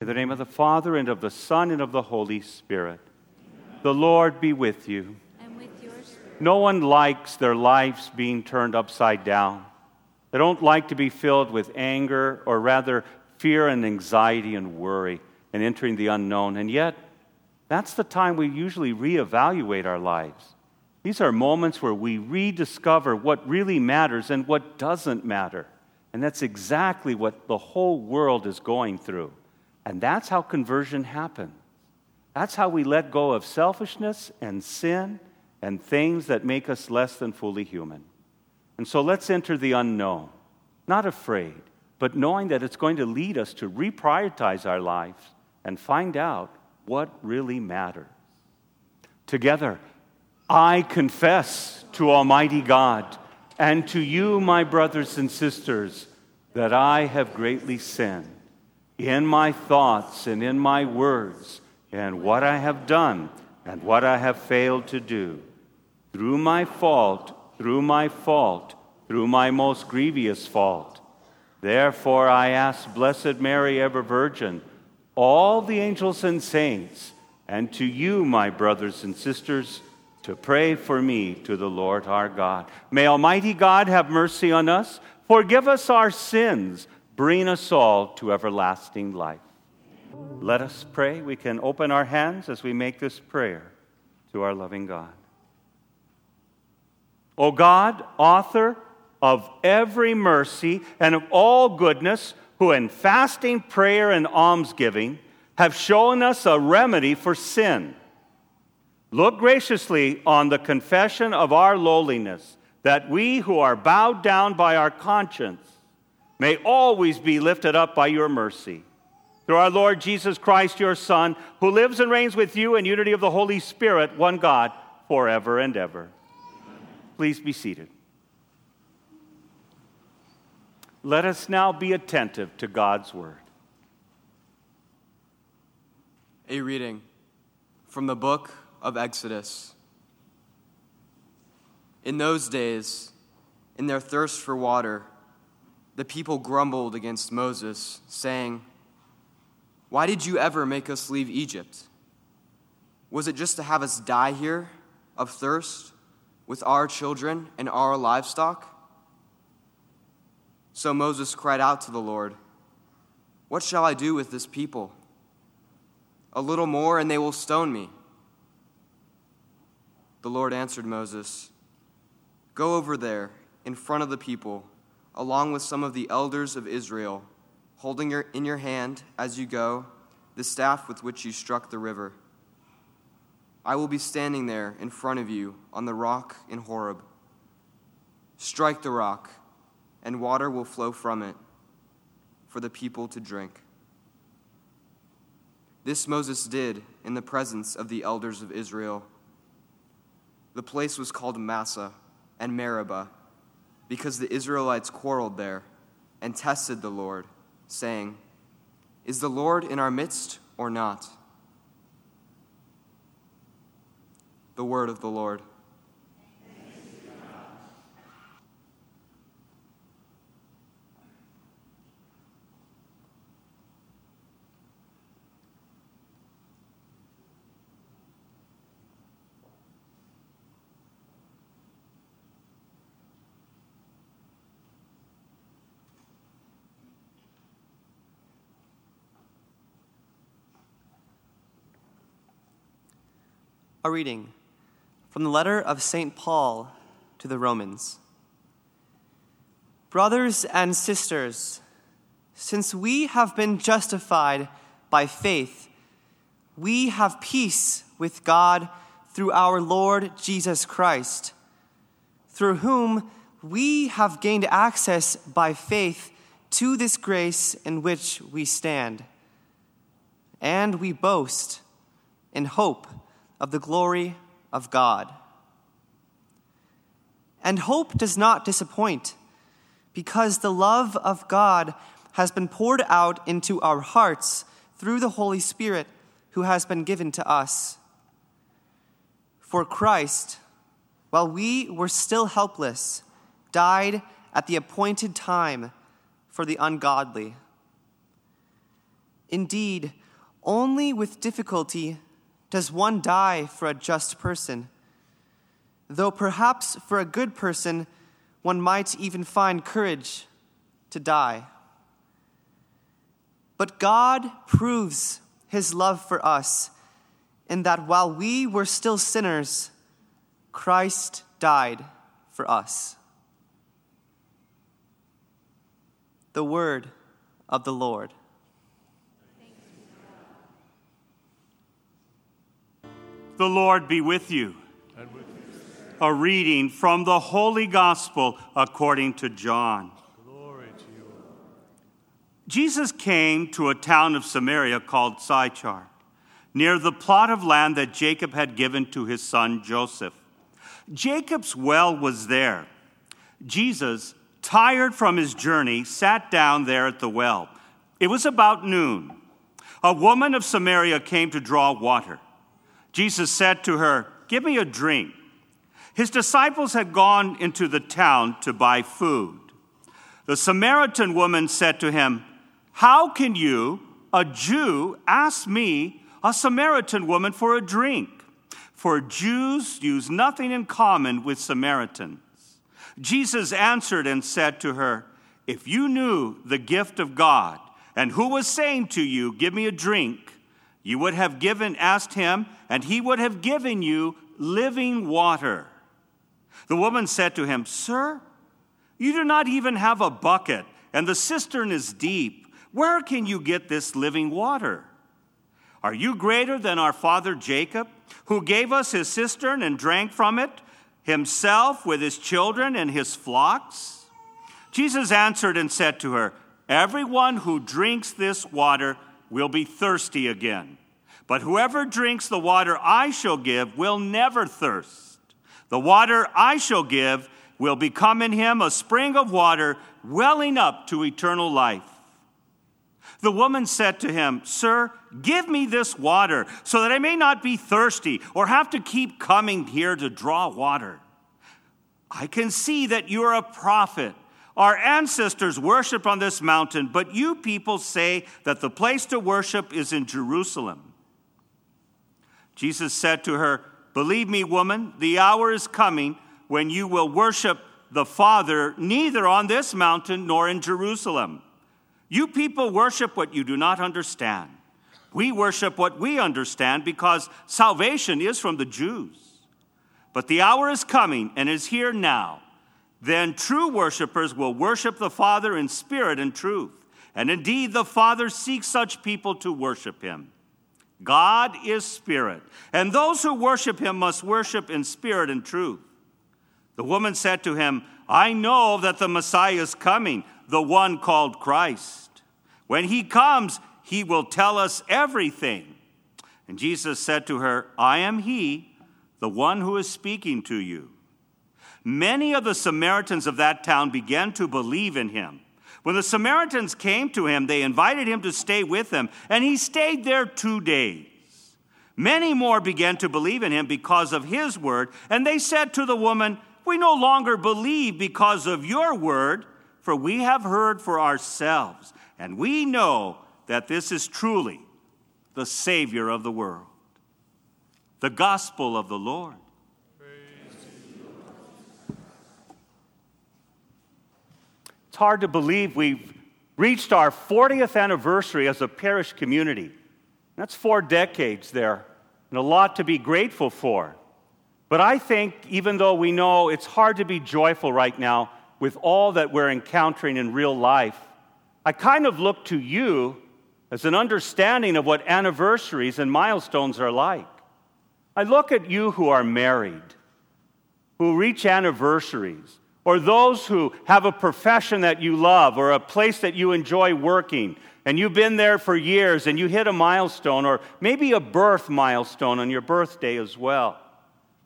In the name of the Father, and of the Son, and of the Holy Spirit. The Lord be with you. And with your spirit. No one likes their lives being turned upside down. They don't like to be filled with anger, or rather, fear and anxiety and worry, and entering the unknown. And yet, that's the time we usually reevaluate our lives. These are moments where we rediscover what really matters and what doesn't matter. And that's exactly what the whole world is going through. And that's how conversion happens. That's how we let go of selfishness and sin and things that make us less than fully human. And so let's enter the unknown, not afraid, but knowing that it's going to lead us to reprioritize our lives and find out what really matters. Together, I confess to Almighty God and to you, my brothers and sisters, that I have greatly sinned in my thoughts and in my words, and what I have done and what I have failed to do. Through my fault, through my fault, through my most grievous fault. Therefore, I ask Blessed Mary, ever Virgin, all the angels and saints, and to you, my brothers and sisters, to pray for me to the Lord our God. May Almighty God have mercy on us, forgive us our sins bring us all to everlasting life. Let us pray. We can open our hands as we make this prayer to our loving God. O God, author of every mercy and of all goodness, who in fasting, prayer, and almsgiving have shown us a remedy for sin. Look graciously on the confession of our lowliness, that we who are bowed down by our conscience may always be lifted up by your mercy. Through our Lord Jesus Christ, your Son, who lives and reigns with you in unity of the Holy Spirit, one God, forever and ever. Please be seated. Let us now be attentive to God's word. A reading from the book of Exodus. In those days, in their thirst for water, the people grumbled against Moses, saying, Why did you ever make us leave Egypt? Was it just to have us die here of thirst with our children and our livestock? So Moses cried out to the Lord, What shall I do with this people? A little more, and they will stone me. The Lord answered Moses, Go over there in front of the people along with some of the elders of Israel, holding your, in your hand as you go the staff with which you struck the river. I will be standing there in front of you on the rock in Horeb. Strike the rock, and water will flow from it for the people to drink. This Moses did in the presence of the elders of Israel. The place was called Massah and Meribah because the Israelites quarreled there and tested the Lord, saying, Is the Lord in our midst or not? The word of the Lord. A reading from the letter of St. Paul to the Romans. Brothers and sisters, since we have been justified by faith, we have peace with God through our Lord Jesus Christ, through whom we have gained access by faith to this grace in which we stand. And we boast in hope of the glory of God. And hope does not disappoint, because the love of God has been poured out into our hearts through the Holy Spirit who has been given to us. For Christ, while we were still helpless, died at the appointed time for the ungodly. Indeed, only with difficulty does one die for a just person, though perhaps for a good person one might even find courage to die. But God proves his love for us in that while we were still sinners, Christ died for us. The word of the Lord. The Lord be with you. And with. A reading from the Holy Gospel according to John. Glory to you. Jesus came to a town of Samaria called Sychar, near the plot of land that Jacob had given to his son Joseph. Jacob's well was there. Jesus, tired from his journey, sat down there at the well. It was about noon. A woman of Samaria came to draw water. Jesus said to her, Give me a drink. His disciples had gone into the town to buy food. The Samaritan woman said to him, How can you, a Jew, ask me, a Samaritan woman, for a drink? For Jews use nothing in common with Samaritans. Jesus answered and said to her, If you knew the gift of God, and who was saying to you, Give me a drink, you would have given, asked him, and he would have given you living water. The woman said to him, Sir, you do not even have a bucket, and the cistern is deep. Where can you get this living water? Are you greater than our father Jacob, who gave us his cistern and drank from it, himself with his children and his flocks? Jesus answered and said to her, Everyone who drinks this water will be thirsty again. But whoever drinks the water I shall give will never thirst. The water I shall give will become in him a spring of water welling up to eternal life. The woman said to him, Sir, give me this water so that I may not be thirsty or have to keep coming here to draw water. I can see that you are a prophet. Our ancestors worshiped on this mountain, but you people say that the place to worship is in Jerusalem. Jesus said to her, Believe me, woman, the hour is coming when you will worship the Father neither on this mountain nor in Jerusalem. You people worship what you do not understand. We worship what we understand because salvation is from the Jews. But the hour is coming and is here now then true worshipers will worship the Father in spirit and truth. And indeed, the Father seeks such people to worship him. God is spirit, and those who worship him must worship in spirit and truth. The woman said to him, I know that the Messiah is coming, the one called Christ. When he comes, he will tell us everything. And Jesus said to her, I am he, the one who is speaking to you. Many of the Samaritans of that town began to believe in him. When the Samaritans came to him, they invited him to stay with them, and he stayed there two days. Many more began to believe in him because of his word, and they said to the woman, We no longer believe because of your word, for we have heard for ourselves, and we know that this is truly the Savior of the world. The gospel of the Lord. Hard to believe we've reached our 40th anniversary as a parish community. That's four decades there, and a lot to be grateful for. But I think, even though we know it's hard to be joyful right now with all that we're encountering in real life, I kind of look to you as an understanding of what anniversaries and milestones are like. I look at you who are married, who reach anniversaries, or those who have a profession that you love or a place that you enjoy working and you've been there for years and you hit a milestone or maybe a birth milestone on your birthday as well.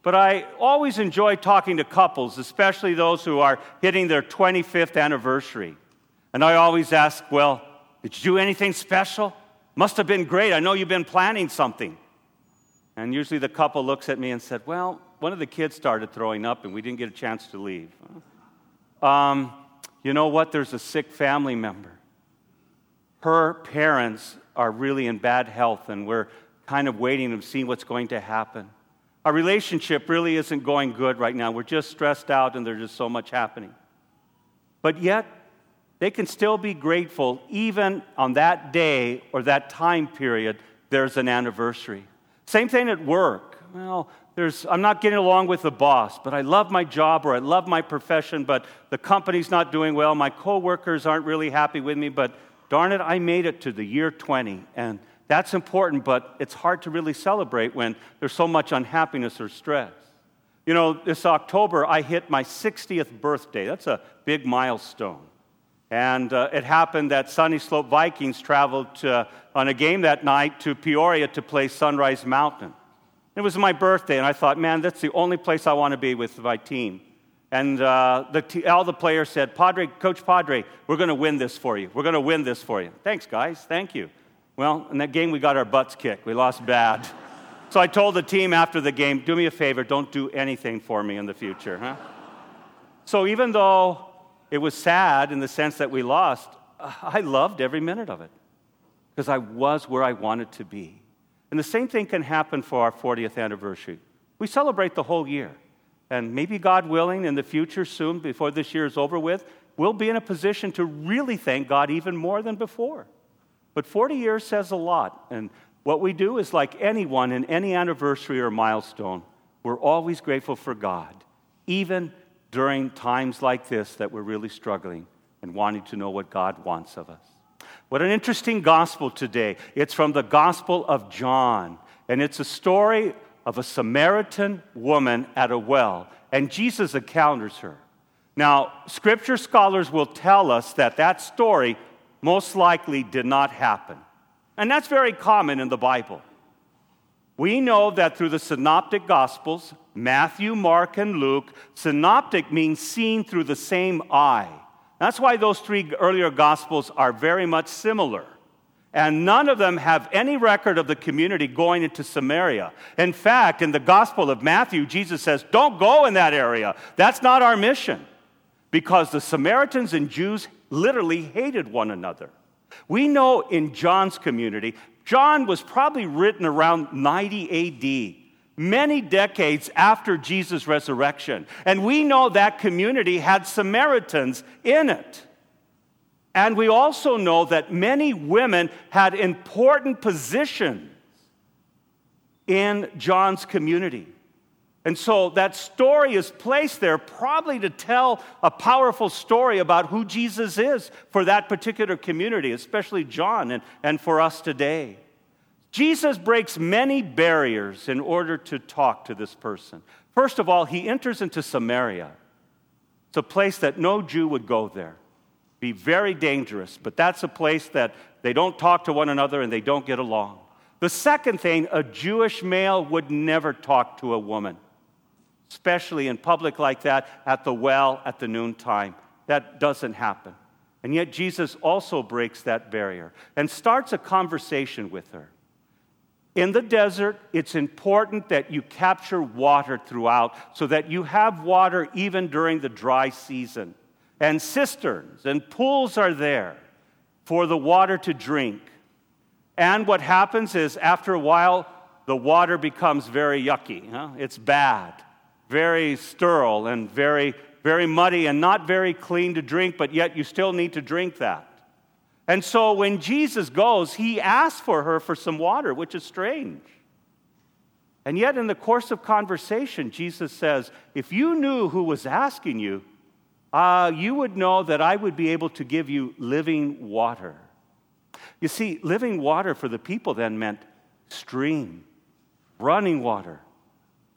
But I always enjoy talking to couples, especially those who are hitting their 25th anniversary. And I always ask, Well, did you do anything special? Must have been great. I know you've been planning something. And usually the couple looks at me and said, Well, one of the kids started throwing up and we didn't get a chance to leave. Um, you know what? There's a sick family member. Her parents are really in bad health and we're kind of waiting and seeing what's going to happen. Our relationship really isn't going good right now. We're just stressed out and there's just so much happening. But yet, they can still be grateful even on that day or that time period, there's an anniversary. Same thing at work. Well, there's, I'm not getting along with the boss, but I love my job or I love my profession, but the company's not doing well. My coworkers aren't really happy with me, but darn it, I made it to the year 20. And that's important, but it's hard to really celebrate when there's so much unhappiness or stress. You know, this October, I hit my 60th birthday. That's a big milestone. And uh, it happened that Sunnyslope Vikings traveled to, on a game that night to Peoria to play Sunrise Mountain. It was my birthday, and I thought, man, that's the only place I want to be with my team. And uh, the t- all the players said, Padre, Coach Padre, we're going to win this for you. We're going to win this for you. Thanks, guys. Thank you. Well, in that game, we got our butts kicked. We lost bad. so I told the team after the game, do me a favor, don't do anything for me in the future. Huh? So even though it was sad in the sense that we lost, I loved every minute of it because I was where I wanted to be. And the same thing can happen for our 40th anniversary. We celebrate the whole year. And maybe God willing, in the future, soon, before this year is over with, we'll be in a position to really thank God even more than before. But 40 years says a lot. And what we do is like anyone in any anniversary or milestone, we're always grateful for God, even during times like this that we're really struggling and wanting to know what God wants of us. What an interesting gospel today. It's from the Gospel of John, and it's a story of a Samaritan woman at a well, and Jesus encounters her. Now, scripture scholars will tell us that that story most likely did not happen. And that's very common in the Bible. We know that through the synoptic gospels, Matthew, Mark, and Luke, synoptic means seen through the same eye. That's why those three earlier gospels are very much similar. And none of them have any record of the community going into Samaria. In fact, in the Gospel of Matthew, Jesus says, Don't go in that area. That's not our mission. Because the Samaritans and Jews literally hated one another. We know in John's community, John was probably written around 90 AD, many decades after Jesus' resurrection. And we know that community had Samaritans in it. And we also know that many women had important positions in John's community. And so that story is placed there probably to tell a powerful story about who Jesus is for that particular community, especially John and, and for us today. Jesus breaks many barriers in order to talk to this person. First of all, he enters into Samaria. It's a place that no Jew would go there. Be very dangerous, but that's a place that they don't talk to one another and they don't get along. The second thing, a Jewish male would never talk to a woman especially in public like that, at the well at the noontime. That doesn't happen. And yet, Jesus also breaks that barrier and starts a conversation with her. In the desert, it's important that you capture water throughout so that you have water even during the dry season. And cisterns and pools are there for the water to drink. And what happens is, after a while, the water becomes very yucky. Huh? It's bad very sterile and very, very muddy and not very clean to drink, but yet you still need to drink that. And so when Jesus goes, he asks for her for some water, which is strange. And yet, in the course of conversation, Jesus says, If you knew who was asking you, uh, you would know that I would be able to give you living water. You see, living water for the people then meant stream, running water,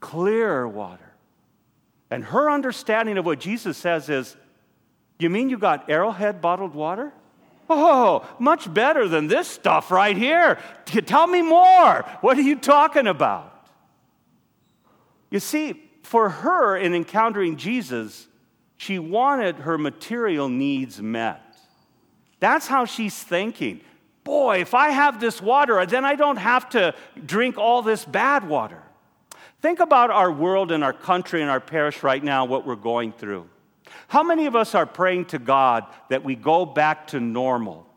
clear water. And her understanding of what Jesus says is, You mean you got Arrowhead bottled water? Oh, much better than this stuff right here. Tell me more. What are you talking about? You see, for her, in encountering Jesus, she wanted her material needs met. That's how she's thinking. Boy, if I have this water, then I don't have to drink all this bad water. Think about our world and our country and our parish right now, what we're going through. How many of us are praying to God that we go back to normal?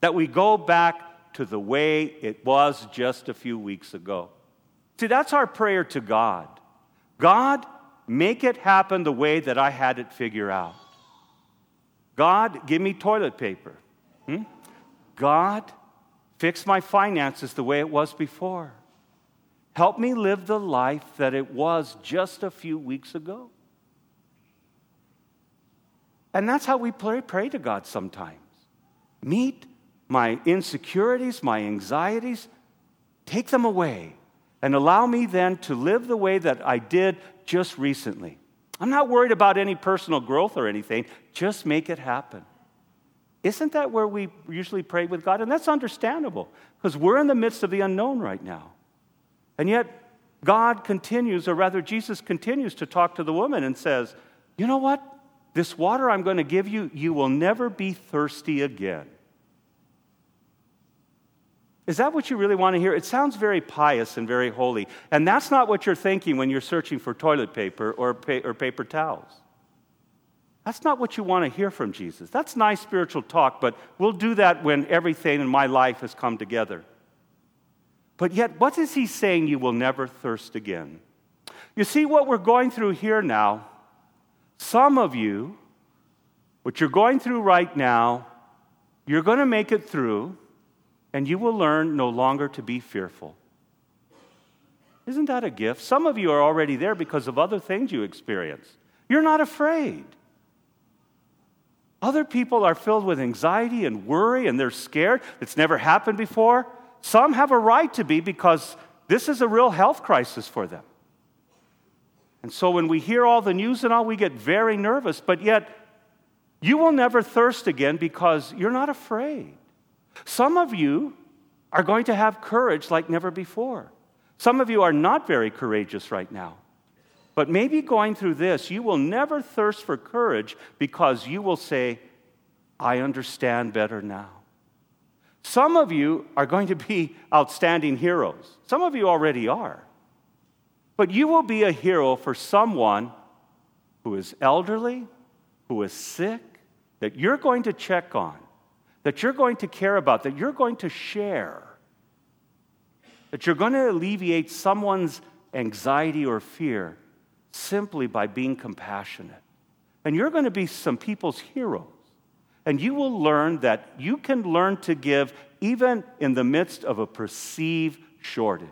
that we go back to the way it was just a few weeks ago. See, that's our prayer to God. God, make it happen the way that I had it figured out. God, give me toilet paper. Hmm? God, fix my finances the way it was before. Help me live the life that it was just a few weeks ago. And that's how we pray, pray to God sometimes. Meet my insecurities, my anxieties, take them away, and allow me then to live the way that I did just recently. I'm not worried about any personal growth or anything, just make it happen. Isn't that where we usually pray with God? And that's understandable because we're in the midst of the unknown right now. And yet, God continues, or rather, Jesus continues to talk to the woman and says, You know what? This water I'm going to give you, you will never be thirsty again. Is that what you really want to hear? It sounds very pious and very holy. And that's not what you're thinking when you're searching for toilet paper or, pa- or paper towels. That's not what you want to hear from Jesus. That's nice spiritual talk, but we'll do that when everything in my life has come together. But yet, what is he saying? You will never thirst again. You see, what we're going through here now, some of you, what you're going through right now, you're going to make it through, and you will learn no longer to be fearful. Isn't that a gift? Some of you are already there because of other things you experience. You're not afraid. Other people are filled with anxiety and worry and they're scared. It's never happened before. Some have a right to be because this is a real health crisis for them. And so when we hear all the news and all, we get very nervous, but yet you will never thirst again because you're not afraid. Some of you are going to have courage like never before. Some of you are not very courageous right now. But maybe going through this, you will never thirst for courage because you will say, I understand better now. Some of you are going to be outstanding heroes. Some of you already are. But you will be a hero for someone who is elderly, who is sick, that you're going to check on, that you're going to care about, that you're going to share, that you're going to alleviate someone's anxiety or fear simply by being compassionate. And you're going to be some people's heroes. And you will learn that you can learn to give even in the midst of a perceived shortage.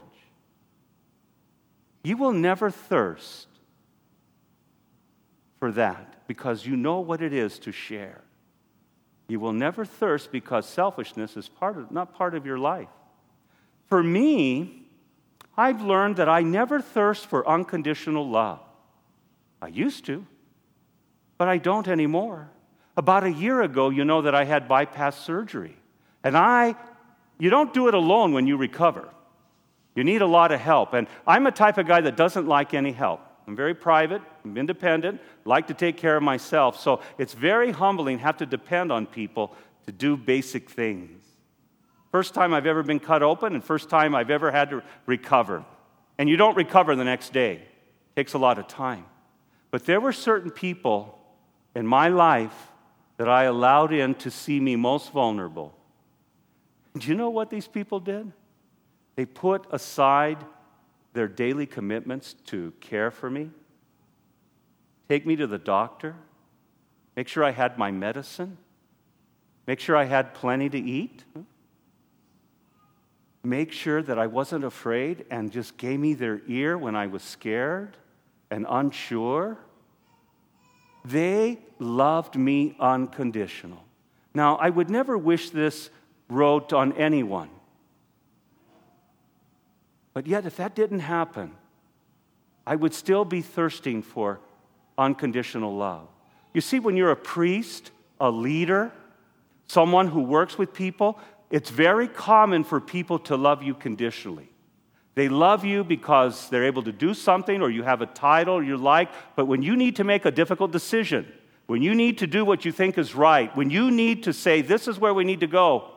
You will never thirst for that because you know what it is to share. You will never thirst because selfishness is part of, not part of your life. For me, I've learned that I never thirst for unconditional love. I used to, but I don't anymore. About a year ago, you know that I had bypass surgery. And I, you don't do it alone when you recover. You need a lot of help. And I'm a type of guy that doesn't like any help. I'm very private, I'm independent, like to take care of myself. So it's very humbling have to depend on people to do basic things. First time I've ever been cut open and first time I've ever had to recover. And you don't recover the next day. It takes a lot of time. But there were certain people in my life that I allowed in to see me most vulnerable. Do you know what these people did? They put aside their daily commitments to care for me, take me to the doctor, make sure I had my medicine, make sure I had plenty to eat, make sure that I wasn't afraid, and just gave me their ear when I was scared and unsure. They loved me unconditional. Now, I would never wish this wrote on anyone. But yet, if that didn't happen, I would still be thirsting for unconditional love. You see, when you're a priest, a leader, someone who works with people, it's very common for people to love you conditionally. They love you because they're able to do something or you have a title you like, but when you need to make a difficult decision, when you need to do what you think is right, when you need to say, this is where we need to go,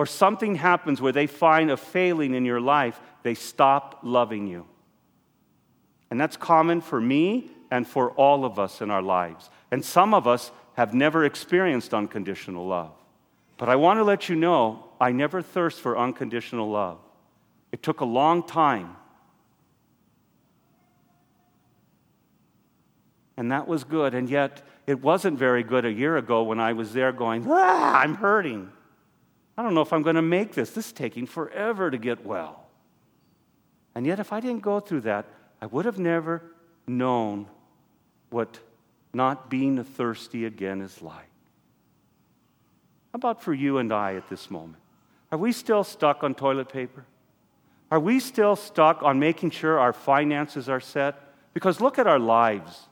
or something happens where they find a failing in your life, they stop loving you. And that's common for me and for all of us in our lives. And some of us have never experienced unconditional love. But I want to let you know I never thirst for unconditional love. It took a long time. And that was good. And yet, it wasn't very good a year ago when I was there going, ah, I'm hurting. I don't know if I'm going to make this. This is taking forever to get well. And yet, if I didn't go through that, I would have never known what not being thirsty again is like. How about for you and I at this moment? Are we still stuck on toilet paper? Are we still stuck on making sure our finances are set? Because look at our lives.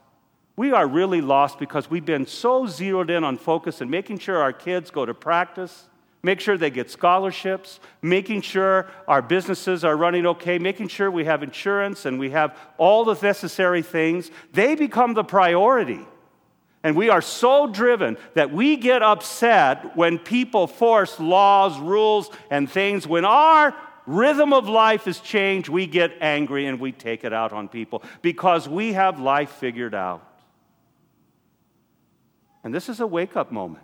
We are really lost because we've been so zeroed in on focus and making sure our kids go to practice, make sure they get scholarships, making sure our businesses are running okay, making sure we have insurance and we have all the necessary things. They become the priority. And we are so driven that we get upset when people force laws, rules, and things. When our rhythm of life is changed, we get angry and we take it out on people because we have life figured out. And this is a wake up moment.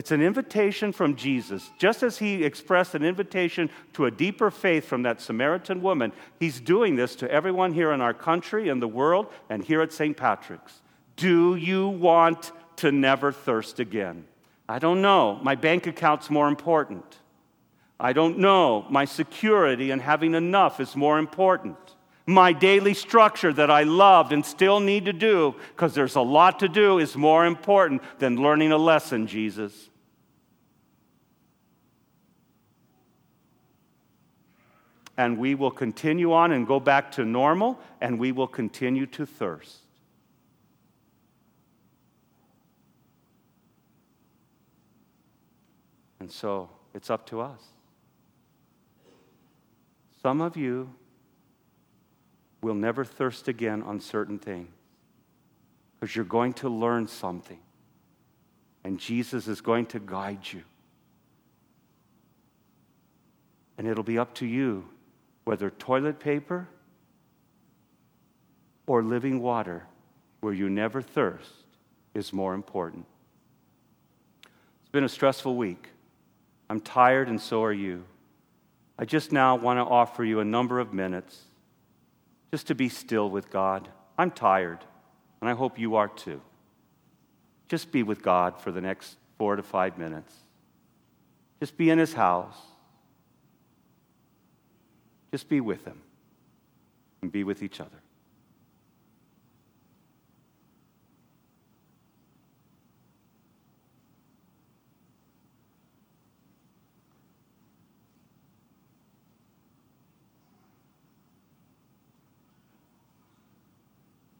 It's an invitation from Jesus. Just as he expressed an invitation to a deeper faith from that Samaritan woman, he's doing this to everyone here in our country and the world and here at St. Patrick's. Do you want to never thirst again? I don't know. My bank account's more important. I don't know. My security and having enough is more important. My daily structure that I loved and still need to do, because there's a lot to do, is more important than learning a lesson, Jesus. And we will continue on and go back to normal, and we will continue to thirst. And so it's up to us. Some of you will never thirst again on certain things because you're going to learn something. And Jesus is going to guide you. And it'll be up to you whether toilet paper or living water where you never thirst is more important. It's been a stressful week. I'm tired, and so are you. I just now want to offer you a number of minutes just to be still with God. I'm tired, and I hope you are too. Just be with God for the next four to five minutes. Just be in His house. Just be with them and be with each other.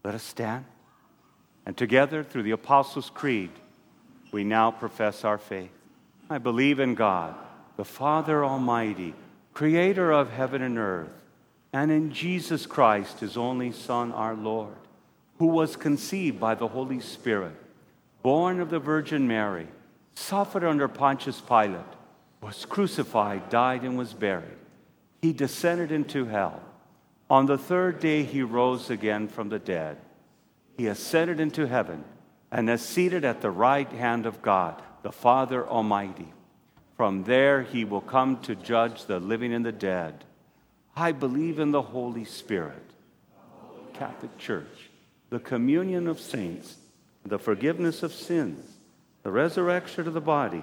Let us stand. And together, through the Apostles' Creed, we now profess our faith. I believe in God, the Father Almighty, creator of heaven and earth, and in Jesus Christ, his only Son, our Lord, who was conceived by the Holy Spirit, born of the Virgin Mary, suffered under Pontius Pilate, was crucified, died, and was buried. He descended into hell. On the third day, he rose again from the dead. He ascended into heaven and is seated at the right hand of God, the Father Almighty. From there, he will come to judge the living and the dead. I believe in the Holy Spirit, Catholic Church, the communion of saints, the forgiveness of sins, the resurrection of the body